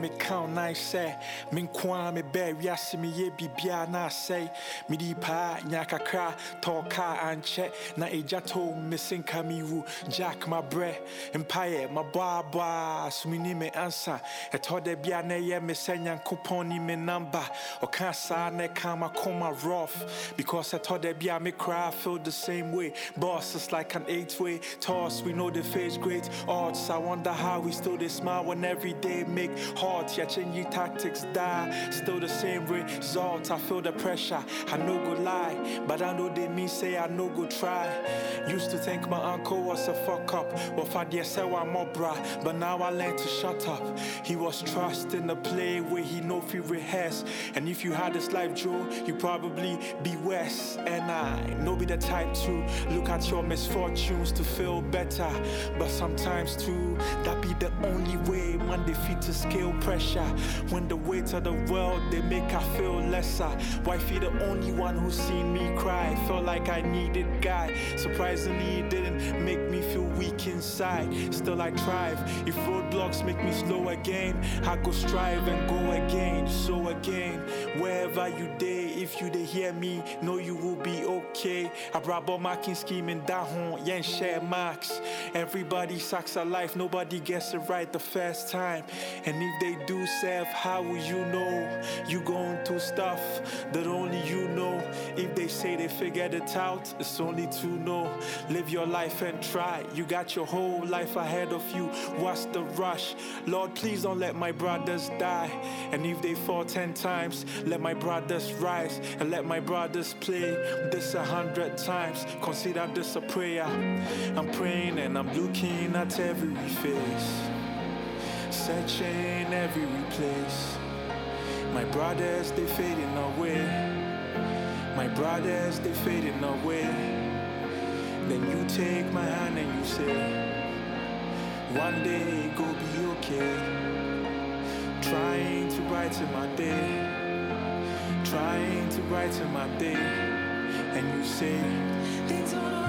kodwo wɛ meka nan sɛ menko a mebɛɛ wiase meyɛ biribia na asɛe mede paa nya kakra tɔɔ kaa ankyɛ na ɛgya tɔɔ me se nka mewu jack mabrɛ mpayɛ mabɔabɔa so meni me ansa ɛtɔ da bia na ɛyɛ me sɛ nyankopɔn ni me namba ɔka saa na ɛka makoma rough. Because ɛtɔ da bia me cry feel the same way. Boss is like an eight way. Toss we know the face great. Odds i wonder how we still they smile when every day make hard yeah changing tactics die. Still the same result i feel the pressure. I no go lie but i know they mean say i no go try. Used to think my uncle was a fuck up. Well fadia say i'm bra but now i learned to shut up. He was trusting the play where he know if he rehearse. And if you had this life joe you probably be west and i no be the type to look at your misfortunes to feel better. But sometimes too that be the only way. Man fit to scale pressure. When the weight of the world they make I feel lesser. Wifey the only one who seen me cry. Felt like I needed guy surprisingly it didn't make me feel weak inside. Still I thrive. If roadblocks make me slow again I go strive and go again so again. Wherever you day if you they hear me know you will be okay. I brought my marking scheming that home. Yen share marks. Everybody sucks at life. Nobody gets it right the first time. And if they do self how will you know? You going through stuff that only you know. If they say they figured it out it's only to know. Live your life and try. You got your whole life ahead of you. What's the rush? Lord please don't let my brothers die. And if they fall ten times let my brothers rise. And let my brothers play this a hundred times. Consider this a prayer. I'm praying and i'm looking at every face searching every place. My brothers, they fading away. My brothers, they fading away. Then you take my hand and you say, One day it go be okay. Trying to brighten my day. Trying to brighten my day. And you say, Things won't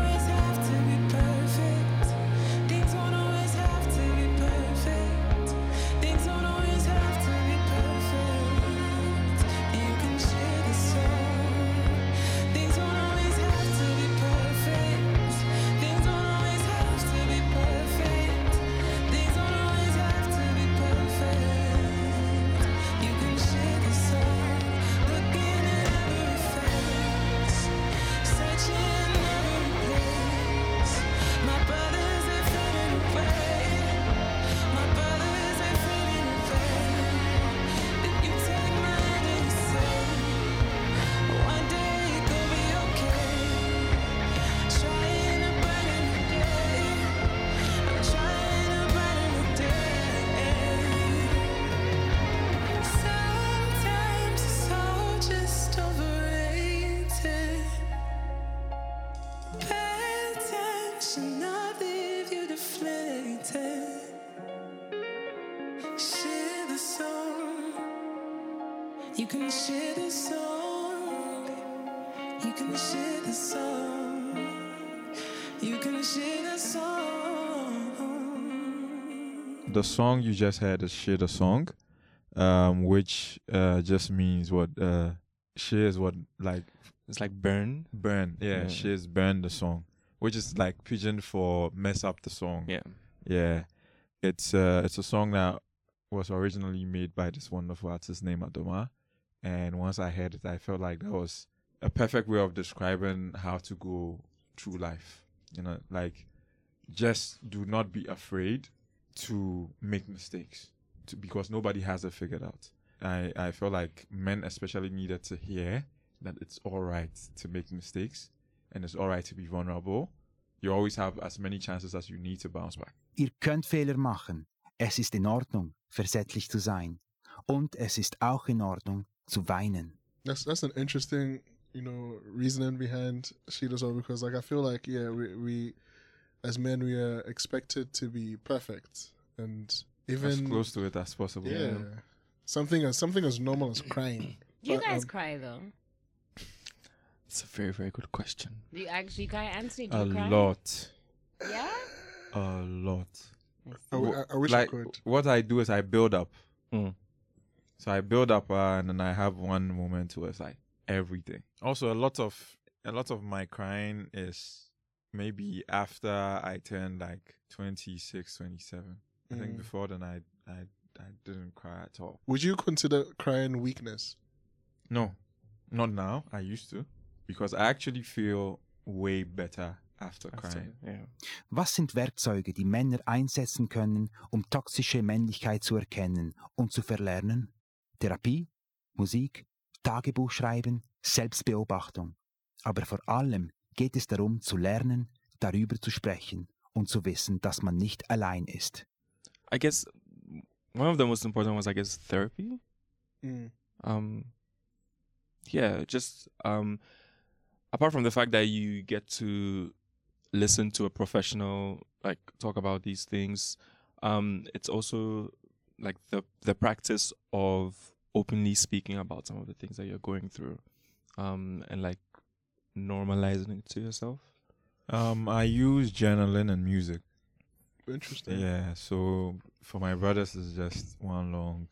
can share the song. You can share the song. You can share the song. The song you just heard is Share the Song, um, which uh, just means what uh, share is what like It's like burn. burn. Yeah, Yeah. share is burn the song, which is like pidgin for mess up the song. Yeah. Yeah, it's uh, it's a song that was originally made by this wonderful artist named Adomaa, and once I heard it, I felt like that was a perfect way of describing how to go through life. You know, like just do not be afraid to make mistakes, to, because nobody has it figured out. I I feel like men especially needed to hear that it's all right to make mistakes, and it's all right to be vulnerable. You always have as many chances as you need to bounce back. Ihr könnt Fehler machen. Es ist in Ordnung, versätzlich zu sein. Und es ist auch in Ordnung, zu weinen. That's that's an interesting, you know, reasoning behind Sheila all because like I feel like yeah, we we as men we are expected to be perfect and even as close to it as possible. yeah, something as something as normal as crying. Do you But, guys um, cry though? It's a very, very good question. Do you actually cry, Anthony? Do A you cry? lot, Yeah. a lot. I, w- I- I wish like I could. what I do is I build up. Mm. So I build up, uh, and then I have one moment where it's like everything. Also, a lot of a lot of my crying is maybe after I turned like 26, 27. I think Mm. before then I I I didn't cry at all. Would you consider crying weakness? No, not now. I used to because I actually feel way better after, After, crying. yeah. Was sind Werkzeuge, die Männer einsetzen können, um toxische Männlichkeit zu erkennen und zu verlernen? Therapie, Musik, Tagebuch schreiben, Selbstbeobachtung. Aber vor allem geht es darum zu lernen, darüber zu sprechen und zu wissen, dass man nicht allein ist. I guess one of the most important ones, I guess, therapy. Mm. um yeah just um apart from the fact that you get to listen to a professional like talk about these things um it's also like the the practice of openly speaking about some of the things that you're going through um and like normalizing it to yourself Um, I use journaling and music. Interesting. Yeah, so for my brothers, it's just one long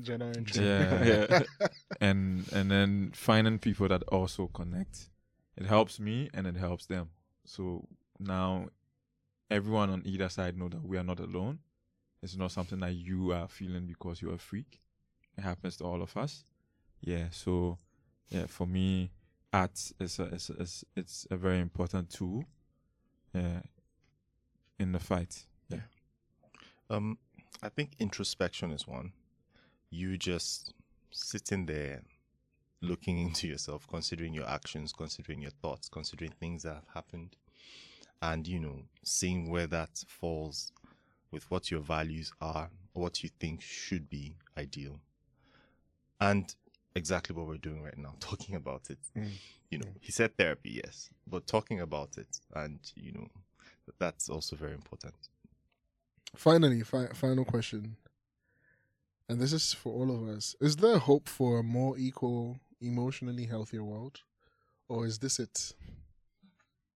Jenna entry. Yeah, Yeah. and and then finding people that also connect. It helps me and it helps them. So now everyone on either side know that we are not alone. It's not something that you are feeling because you're a freak. It happens to all of us. Yeah. So yeah, for me, art is a is is it's a very important tool. Yeah. In the fight. Yeah. Um, I think introspection is one. You just sitting there, looking into yourself, considering your actions, considering your thoughts, considering things that have happened, and you know, seeing where that falls with what your values are, or what you think should be ideal, and exactly what we're doing right now, talking about it. Mm. You know, he said therapy, yes, but talking about it, and you know, that's also very important. Finally, fi- final question. And this is for all of us. Is there hope for a more equal, emotionally healthier world? Or is this it?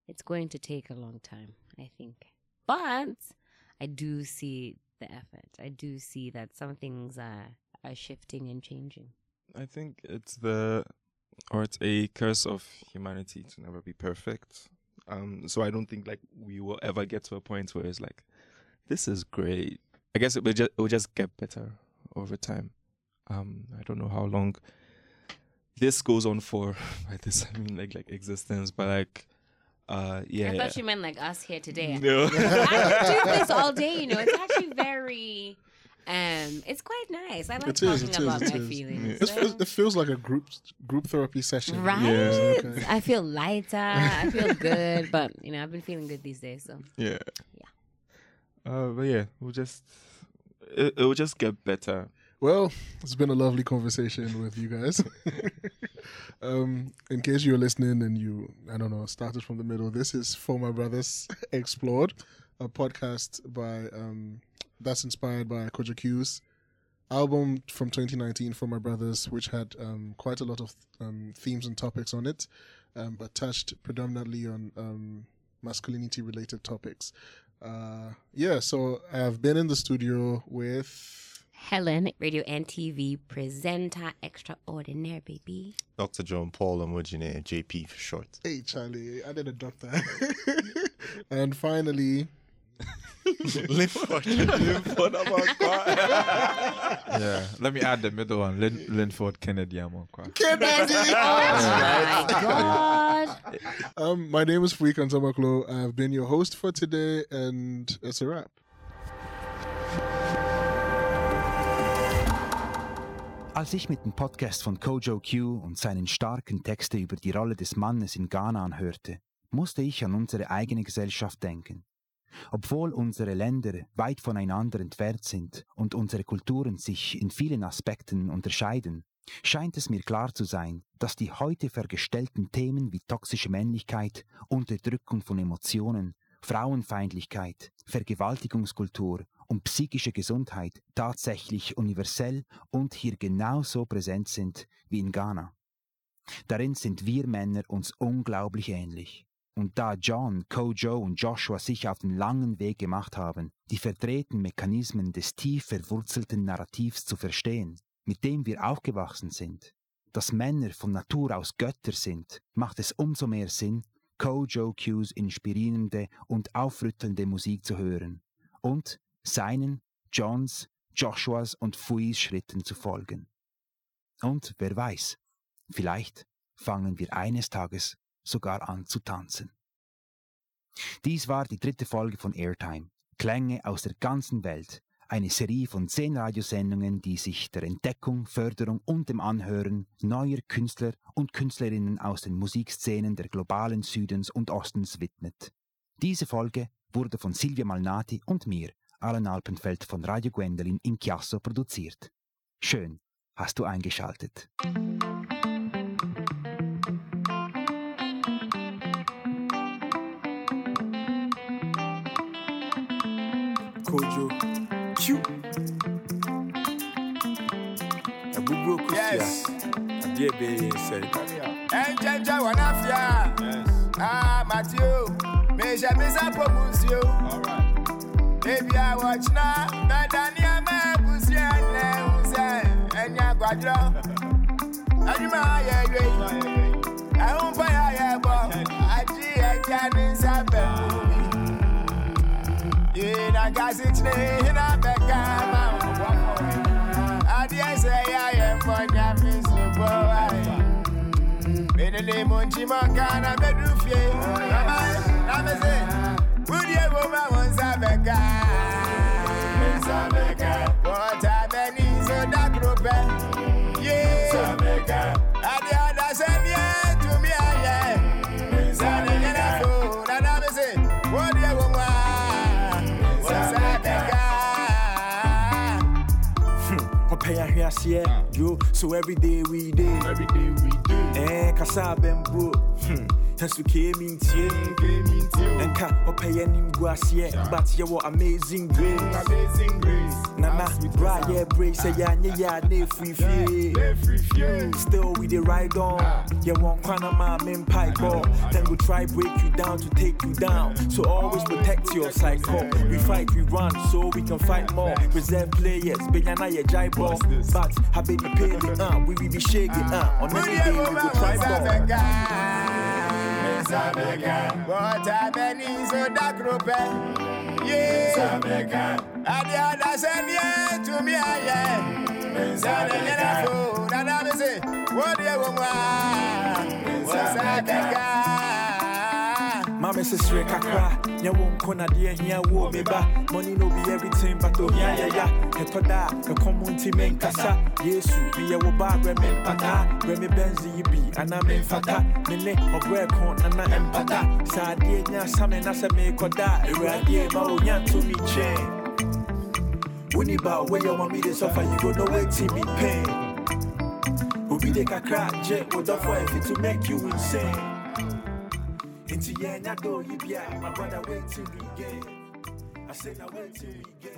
It's going to take a long time, I think. But I do see the effort. I do see that some things are, are shifting and changing. I think it's the or it's a curse of humanity to never be perfect. Um, so I don't think like we will ever get to a point where it's like, this is great. I guess it will just it will just get better over time. Um, I don't know how long this goes on for. By this I mean like like existence, but like, uh, yeah. I thought you meant like us here today. No. I do this all day, you know. It's actually very um it's quite nice. I like It talking is, it is, about it my is. feelings. This so- feels, it feels like a group group therapy session. Right? Okay. I feel lighter. I feel good. But you know, I've been feeling good these days, so Yeah. Yeah. Uh, but yeah, we'll just it, it will just get better. Well, it's been a lovely conversation with you guys. um, in case you're listening and you, I don't know, started from the middle, this is For My Brothers Explored, a podcast by um, that's inspired by Ko-Jo Cue's album from 2019 for my brothers, which had um, quite a lot of um, themes and topics on it, um, but touched predominantly on um, masculinity related topics. Uh, yeah, so I've been in the studio with Helen, Radio and TV presenter extraordinaire, baby. Dr. John Paul Omojine, JP for short. Hey Charlie, I did a doctor. and finally, Linford. yeah, let me add the middle one. Lin- Linford Kennedy Amankwa. Kennedy. Oh my god. um, my name is Fui Can-Tamakloe. I've been your host for today, and it's a wrap. Als ich mit dem Podcast von Kojo Q und seinen starken Texte über die Rolle des Mannes in Ghana anhörte, musste ich an unsere eigene Gesellschaft denken. Obwohl unsere Länder weit voneinander entfernt sind und unsere Kulturen sich in vielen Aspekten unterscheiden, scheint es mir klar zu sein, dass die heute vergestellten Themen wie toxische Männlichkeit, Unterdrückung von Emotionen, Frauenfeindlichkeit, Vergewaltigungskultur und psychische Gesundheit tatsächlich universell und hier genauso präsent sind wie in Ghana. Darin sind wir Männer uns unglaublich ähnlich. Und da John, Kojo und Joshua sich auf den langen Weg gemacht haben, die verdrehten Mechanismen des tief verwurzelten Narrativs zu verstehen, mit dem wir aufgewachsen sind, dass Männer von Natur aus Götter sind, macht es umso mehr Sinn, Kojo Q's inspirierende und aufrüttelnde Musik zu hören und seinen, Johns, Joshuas und Fuis Schritten zu folgen. Und wer weiß, vielleicht fangen wir eines Tages sogar an zu tanzen. Dies war die dritte Folge von Airtime, Klänge aus der ganzen Welt, eine Serie von zehn Radiosendungen, die sich der Entdeckung, Förderung und dem Anhören neuer Künstler und Künstlerinnen aus den Musikszenen der globalen Südens und Ostens widmet. Diese Folge wurde von Silvia Malnati und mir, Alan Alpenfeld von Radio Gwendoline in Chiasso produziert. Schön, hast du eingeschaltet. Kojo Chu. A bubro yes. Dear baby said. And Jaja Wanafia. Yes. Ah, Matthew. Meja Misa Pomusio. All right. Baby, I watch now. Madania Mabusia and Usa and Yaguadra. Adima, yeah, yeah. I won't buy a. I see a cannon, Sabbath. Bi. Yee na gasi kyene hena bɛka ma wo. Adeɛ sɛ yɛ ayɛ mbɔ nyame nsopɔ ae. Menele monchi mongana bedufie Mama na me se Udie wo ma won sabeka Sabeka Wota beni so da grope Yeah Aseɛ yo. So every day we dey every day we dey ɛɛ kasa abɛmbo hmm ɛso keemi ntie ɛnka ɔpɛ yɛ nim gu aseɛ but yɛwɔ amazing grace. Amazing grace. Nana bra yɛ brace sɛ yɛanyɛ yɛ a na ɛfiri fie still we dey ride on. Yɛwɔ nkwa na ma me mpaebɔ then we try break you down to take you down. So always protect your cycle we fight we run so we can fight more. Reserve players benya na yɛ gyae bɔ but habedi pele uh, we will be shaking uh, on any day we will try ball Wota beni so da grope Yeah. Adi ada semye to me aye Sada nyana fo Nana me se Wodi e wongwa Mama says sre kakra nya wo nko na de ahia wo me ba. Money no be everything but o hia ya ya eto da e komo nti me nkasa yesu me ye wo ba gre me mpata gre me benzi yi bi ana me mfata me ne ogre kon na na empata sa de nya same na se me koda ewurade ma o nya to chain. When you bow where your mommy they suffer, you go know wait till me pain. Obi de kakra je offer if it to make you insane. Into yeah, do you be my brother wait till we get. I say now wait till we get.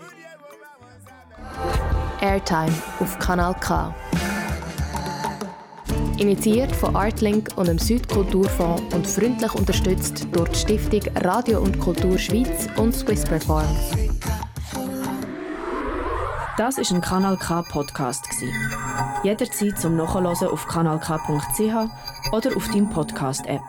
Airtime auf Kanal K. Initiiert von Artlink und dem Südkulturfonds und freundlich unterstützt durch die Stiftung Radio und Kultur Schweiz und Swiss Perform. Das ist ein Kanal K Podcast Jederzeit zum Nachhören auf kanalk.ch oder auf deinem Podcast App.